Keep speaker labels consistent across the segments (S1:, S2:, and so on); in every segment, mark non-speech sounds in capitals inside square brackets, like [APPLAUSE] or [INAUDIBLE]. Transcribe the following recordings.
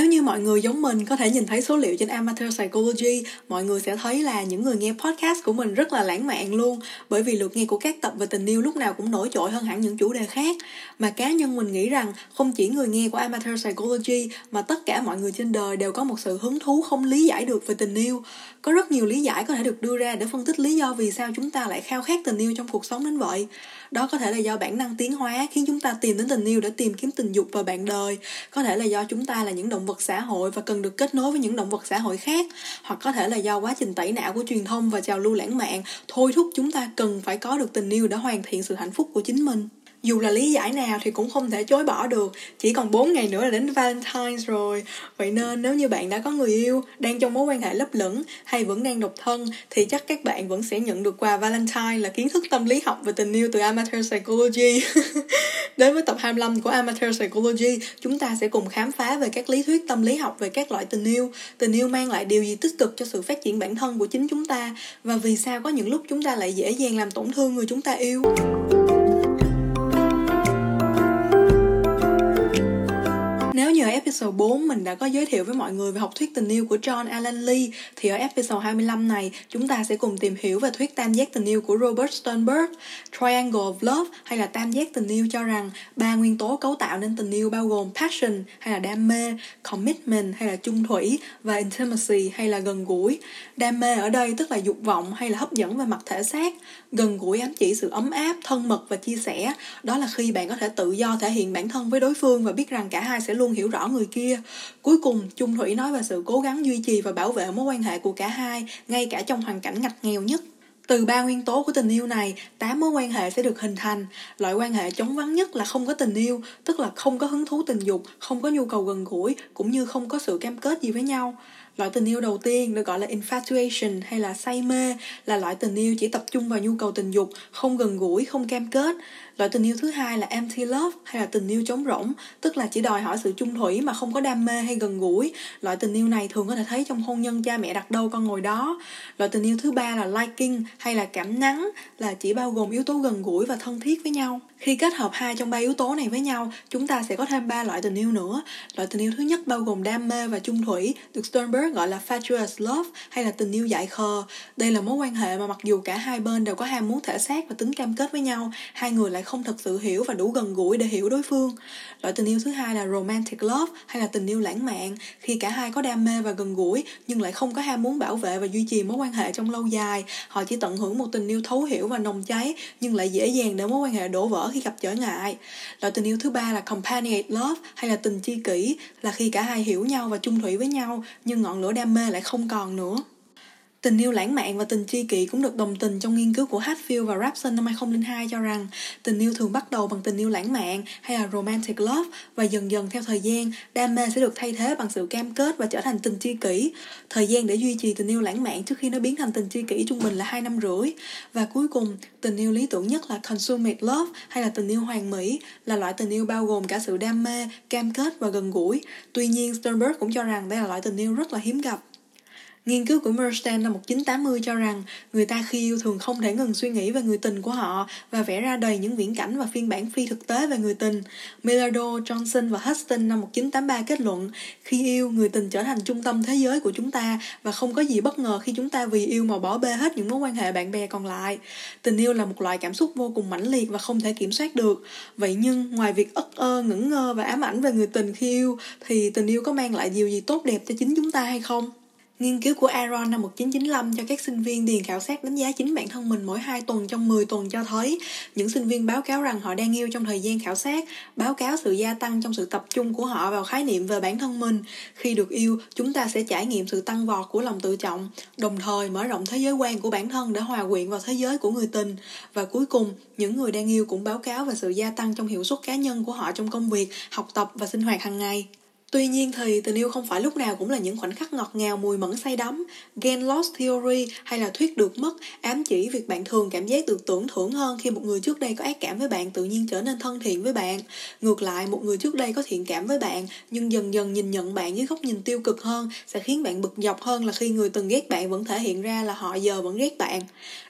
S1: Nếu như mọi người giống mình có thể nhìn thấy số liệu trên Amateur Psychology, mọi người sẽ thấy là những người nghe podcast của mình rất là lãng mạn luôn, bởi vì lượt nghe của các tập về tình yêu lúc nào cũng nổi trội hơn hẳn những chủ đề khác. Mà cá nhân mình nghĩ rằng không chỉ người nghe của Amateur Psychology mà tất cả mọi người trên đời đều có một sự hứng thú không lý giải được về tình yêu. Có rất nhiều lý giải có thể được đưa ra để phân tích lý do vì sao chúng ta lại khao khát tình yêu trong cuộc sống đến vậy. Đó có thể là do bản năng tiến hóa khiến chúng ta tìm đến tình yêu để tìm kiếm tình dục và bạn đời. Có thể là do chúng ta là những động vật vật xã hội và cần được kết nối với những động vật xã hội khác. Hoặc có thể là do quá trình tẩy não của truyền thông và trào lưu lãng mạn, thôi thúc chúng ta cần phải có được tình yêu để hoàn thiện sự hạnh phúc của chính mình dù là lý giải nào thì cũng không thể chối bỏ được. Chỉ còn 4 ngày nữa là đến Valentine's rồi. Vậy nên nếu như bạn đã có người yêu, đang trong mối quan hệ lấp lửng hay vẫn đang độc thân, thì chắc các bạn vẫn sẽ nhận được quà Valentine là kiến thức tâm lý học về tình yêu từ Amateur Psychology. [LAUGHS] Đến với tập 25 của Amateur Psychology, chúng ta sẽ cùng khám phá về các lý thuyết tâm lý học về các loại tình yêu. Tình yêu mang lại điều gì tích cực cho sự phát triển bản thân của chính chúng ta? Và vì sao có những lúc chúng ta lại dễ dàng làm tổn thương người chúng ta yêu? Nếu như ở episode 4 mình đã có giới thiệu với mọi người về học thuyết tình yêu của John Allen Lee, thì ở episode 25 này chúng ta sẽ cùng tìm hiểu về thuyết tam giác tình yêu của Robert Sternberg. Triangle of Love hay là tam giác tình yêu cho rằng ba nguyên tố cấu tạo nên tình yêu bao gồm passion hay là đam mê, commitment hay là chung thủy và intimacy hay là gần gũi. Đam mê ở đây tức là dục vọng hay là hấp dẫn về mặt thể xác. Gần gũi ám chỉ sự ấm áp, thân mật và chia sẻ. Đó là khi bạn có thể tự do thể hiện bản thân với đối phương và biết rằng cả hai sẽ luôn hiểu rõ người kia. Cuối cùng, Chung Thủy nói về sự cố gắng duy trì và bảo vệ mối quan hệ của cả hai, ngay cả trong hoàn cảnh ngặt nghèo nhất. Từ ba nguyên tố của tình yêu này, tám mối quan hệ sẽ được hình thành. Loại quan hệ chống vắng nhất là không có tình yêu, tức là không có hứng thú tình dục, không có nhu cầu gần gũi, cũng như không có sự cam kết gì với nhau. Loại tình yêu đầu tiên được gọi là infatuation hay là say mê là loại tình yêu chỉ tập trung vào nhu cầu tình dục, không gần gũi, không cam kết. Loại tình yêu thứ hai là empty love hay là tình yêu trống rỗng, tức là chỉ đòi hỏi sự chung thủy mà không có đam mê hay gần gũi. Loại tình yêu này thường có thể thấy trong hôn nhân cha mẹ đặt đâu con ngồi đó. Loại tình yêu thứ ba là liking hay là cảm nắng là chỉ bao gồm yếu tố gần gũi và thân thiết với nhau. Khi kết hợp hai trong ba yếu tố này với nhau, chúng ta sẽ có thêm ba loại tình yêu nữa. Loại tình yêu thứ nhất bao gồm đam mê và chung thủy, được Sternberg gọi là fatuous love hay là tình yêu dại khờ. Đây là mối quan hệ mà mặc dù cả hai bên đều có ham muốn thể xác và tính cam kết với nhau, hai người lại không thật sự hiểu và đủ gần gũi để hiểu đối phương. Loại tình yêu thứ hai là romantic love hay là tình yêu lãng mạn, khi cả hai có đam mê và gần gũi nhưng lại không có ham muốn bảo vệ và duy trì mối quan hệ trong lâu dài. Họ chỉ tận hưởng một tình yêu thấu hiểu và nồng cháy nhưng lại dễ dàng để mối quan hệ đổ vỡ khi gặp trở ngại. Loại tình yêu thứ ba là companionate love hay là tình chi kỷ, là khi cả hai hiểu nhau và chung thủy với nhau nhưng ngọn lửa đam mê lại không còn nữa. Tình yêu lãng mạn và tình chi kỷ cũng được đồng tình trong nghiên cứu của Hatfield và Rapson năm 2002 cho rằng tình yêu thường bắt đầu bằng tình yêu lãng mạn hay là romantic love và dần dần theo thời gian, đam mê sẽ được thay thế bằng sự cam kết và trở thành tình chi kỷ. Thời gian để duy trì tình yêu lãng mạn trước khi nó biến thành tình chi kỷ trung bình là 2 năm rưỡi. Và cuối cùng, tình yêu lý tưởng nhất là consummate love hay là tình yêu hoàn mỹ là loại tình yêu bao gồm cả sự đam mê, cam kết và gần gũi. Tuy nhiên, Sternberg cũng cho rằng đây là loại tình yêu rất là hiếm gặp. Nghiên cứu của Merstein năm 1980 cho rằng người ta khi yêu thường không thể ngừng suy nghĩ về người tình của họ và vẽ ra đầy những viễn cảnh và phiên bản phi thực tế về người tình. Millardo, Johnson và Huston năm 1983 kết luận khi yêu, người tình trở thành trung tâm thế giới của chúng ta và không có gì bất ngờ khi chúng ta vì yêu mà bỏ bê hết những mối quan hệ bạn bè còn lại. Tình yêu là một loại cảm xúc vô cùng mãnh liệt và không thể kiểm soát được. Vậy nhưng ngoài việc ất ơ, ngẩn ngơ và ám ảnh về người tình khi yêu thì tình yêu có mang lại điều gì tốt đẹp cho chính chúng ta hay không? Nghiên cứu của Aaron năm 1995 cho các sinh viên điền khảo sát đánh giá chính bản thân mình mỗi 2 tuần trong 10 tuần cho thấy những sinh viên báo cáo rằng họ đang yêu trong thời gian khảo sát, báo cáo sự gia tăng trong sự tập trung của họ vào khái niệm về bản thân mình. Khi được yêu, chúng ta sẽ trải nghiệm sự tăng vọt của lòng tự trọng, đồng thời mở rộng thế giới quan của bản thân để hòa quyện vào thế giới của người tình. Và cuối cùng, những người đang yêu cũng báo cáo về sự gia tăng trong hiệu suất cá nhân của họ trong công việc, học tập và sinh hoạt hàng ngày. Tuy nhiên thì tình yêu không phải lúc nào cũng là những khoảnh khắc ngọt ngào mùi mẫn say đắm. Gain loss theory hay là thuyết được mất ám chỉ việc bạn thường cảm giác được tưởng thưởng hơn khi một người trước đây có ác cảm với bạn tự nhiên trở nên thân thiện với bạn. Ngược lại, một người trước đây có thiện cảm với bạn nhưng dần dần nhìn nhận bạn với góc nhìn tiêu cực hơn sẽ khiến bạn bực dọc hơn là khi người từng ghét bạn vẫn thể hiện ra là họ giờ vẫn ghét bạn.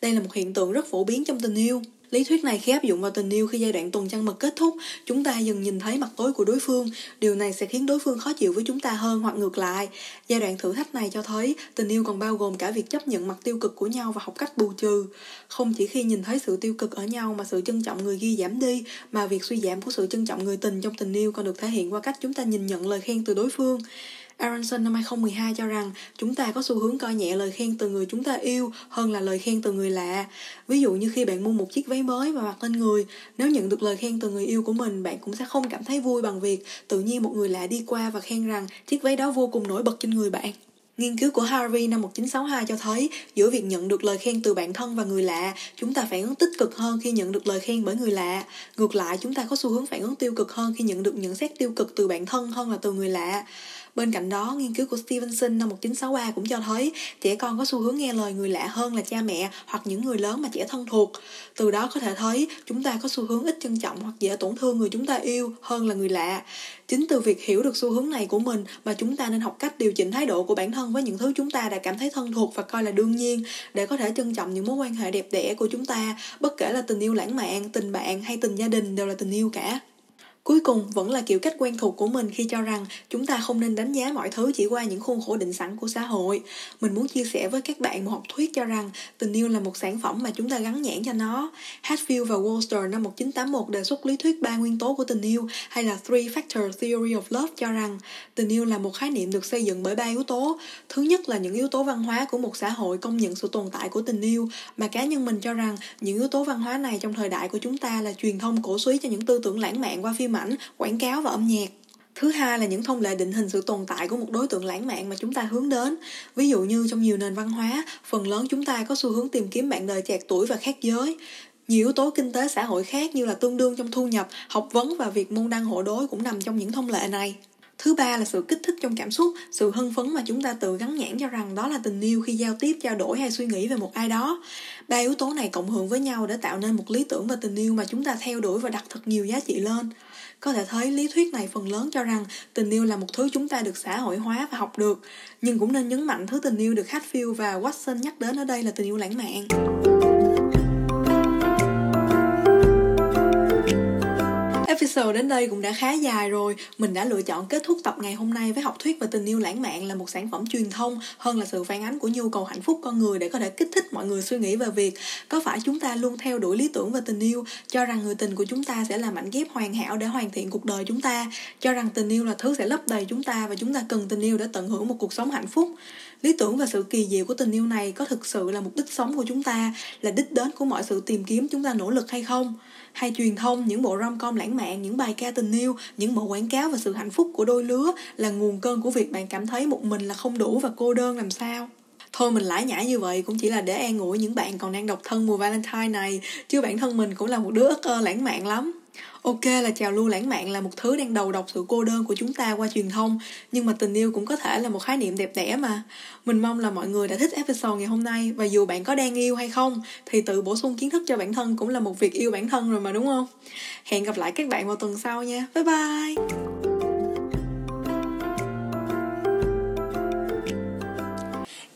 S1: Đây là một hiện tượng rất phổ biến trong tình yêu. Lý thuyết này khi áp dụng vào tình yêu khi giai đoạn tuần trăng mật kết thúc, chúng ta dần nhìn thấy mặt tối của đối phương. Điều này sẽ khiến đối phương khó chịu với chúng ta hơn hoặc ngược lại. Giai đoạn thử thách này cho thấy tình yêu còn bao gồm cả việc chấp nhận mặt tiêu cực của nhau và học cách bù trừ. Không chỉ khi nhìn thấy sự tiêu cực ở nhau mà sự trân trọng người ghi giảm đi, mà việc suy giảm của sự trân trọng người tình trong tình yêu còn được thể hiện qua cách chúng ta nhìn nhận lời khen từ đối phương. Aronson năm 2012 cho rằng chúng ta có xu hướng coi nhẹ lời khen từ người chúng ta yêu hơn là lời khen từ người lạ. Ví dụ như khi bạn mua một chiếc váy mới và mặc lên người, nếu nhận được lời khen từ người yêu của mình, bạn cũng sẽ không cảm thấy vui bằng việc tự nhiên một người lạ đi qua và khen rằng chiếc váy đó vô cùng nổi bật trên người bạn. Nghiên cứu của Harvey năm 1962 cho thấy giữa việc nhận được lời khen từ bản thân và người lạ, chúng ta phản ứng tích cực hơn khi nhận được lời khen bởi người lạ. Ngược lại, chúng ta có xu hướng phản ứng tiêu cực hơn khi nhận được nhận xét tiêu cực từ bản thân hơn là từ người lạ. Bên cạnh đó, nghiên cứu của Stevenson năm 1963 cũng cho thấy trẻ con có xu hướng nghe lời người lạ hơn là cha mẹ hoặc những người lớn mà trẻ thân thuộc. Từ đó có thể thấy chúng ta có xu hướng ít trân trọng hoặc dễ tổn thương người chúng ta yêu hơn là người lạ. Chính từ việc hiểu được xu hướng này của mình mà chúng ta nên học cách điều chỉnh thái độ của bản thân với những thứ chúng ta đã cảm thấy thân thuộc và coi là đương nhiên để có thể trân trọng những mối quan hệ đẹp đẽ của chúng ta, bất kể là tình yêu lãng mạn, tình bạn hay tình gia đình đều là tình yêu cả. Cuối cùng vẫn là kiểu cách quen thuộc của mình khi cho rằng chúng ta không nên đánh giá mọi thứ chỉ qua những khuôn khổ định sẵn của xã hội. Mình muốn chia sẻ với các bạn một học thuyết cho rằng tình yêu là một sản phẩm mà chúng ta gắn nhãn cho nó. Hatfield và Wolster năm 1981 đề xuất lý thuyết ba nguyên tố của tình yêu hay là Three Factor Theory of Love cho rằng tình yêu là một khái niệm được xây dựng bởi ba yếu tố. Thứ nhất là những yếu tố văn hóa của một xã hội công nhận sự tồn tại của tình yêu, mà cá nhân mình cho rằng những yếu tố văn hóa này trong thời đại của chúng ta là truyền thông cổ suý cho những tư tưởng lãng mạn qua phim ảnh, quảng cáo và âm nhạc. Thứ hai là những thông lệ định hình sự tồn tại của một đối tượng lãng mạn mà chúng ta hướng đến. Ví dụ như trong nhiều nền văn hóa, phần lớn chúng ta có xu hướng tìm kiếm bạn đời chạc tuổi và khác giới. Nhiều yếu tố kinh tế xã hội khác như là tương đương trong thu nhập, học vấn và việc môn đăng hộ đối cũng nằm trong những thông lệ này. Thứ ba là sự kích thích trong cảm xúc, sự hưng phấn mà chúng ta tự gắn nhãn cho rằng đó là tình yêu khi giao tiếp, trao đổi hay suy nghĩ về một ai đó. Ba yếu tố này cộng hưởng với nhau để tạo nên một lý tưởng và tình yêu mà chúng ta theo đuổi và đặt thật nhiều giá trị lên. Có thể thấy lý thuyết này phần lớn cho rằng tình yêu là một thứ chúng ta được xã hội hóa và học được, nhưng cũng nên nhấn mạnh thứ tình yêu được Hatfield và Watson nhắc đến ở đây là tình yêu lãng mạn. Episode đến đây cũng đã khá dài rồi, mình đã lựa chọn kết thúc tập ngày hôm nay với học thuyết về tình yêu lãng mạn là một sản phẩm truyền thông hơn là sự phản ánh của nhu cầu hạnh phúc con người để có thể kích thích mọi người suy nghĩ về việc có phải chúng ta luôn theo đuổi lý tưởng về tình yêu, cho rằng người tình của chúng ta sẽ là mảnh ghép hoàn hảo để hoàn thiện cuộc đời chúng ta, cho rằng tình yêu là thứ sẽ lấp đầy chúng ta và chúng ta cần tình yêu để tận hưởng một cuộc sống hạnh phúc. Lý tưởng và sự kỳ diệu của tình yêu này có thực sự là mục đích sống của chúng ta, là đích đến của mọi sự tìm kiếm chúng ta nỗ lực hay không? hay truyền thông những bộ rom-com lãng mạn, những bài ca tình yêu, những mẫu quảng cáo và sự hạnh phúc của đôi lứa là nguồn cơn của việc bạn cảm thấy một mình là không đủ và cô đơn làm sao? Thôi mình lãi nhãi như vậy cũng chỉ là để an ủi những bạn còn đang độc thân mùa Valentine này, chứ bản thân mình cũng là một đứa ức lãng mạn lắm. Ok, là trào lưu lãng mạn là một thứ đang đầu độc sự cô đơn của chúng ta qua truyền thông, Nhưng mà tình yêu cũng có thể là một khái niệm đẹp đẽ mà. Mình mong là mọi người đã thích episode ngày hôm nay, Và dù bạn có đang yêu hay không, Thì tự bổ sung kiến thức cho bản thân cũng là một việc yêu bản thân rồi mà, đúng không? Hẹn gặp lại các bạn vào tuần sau nha. Bye bye!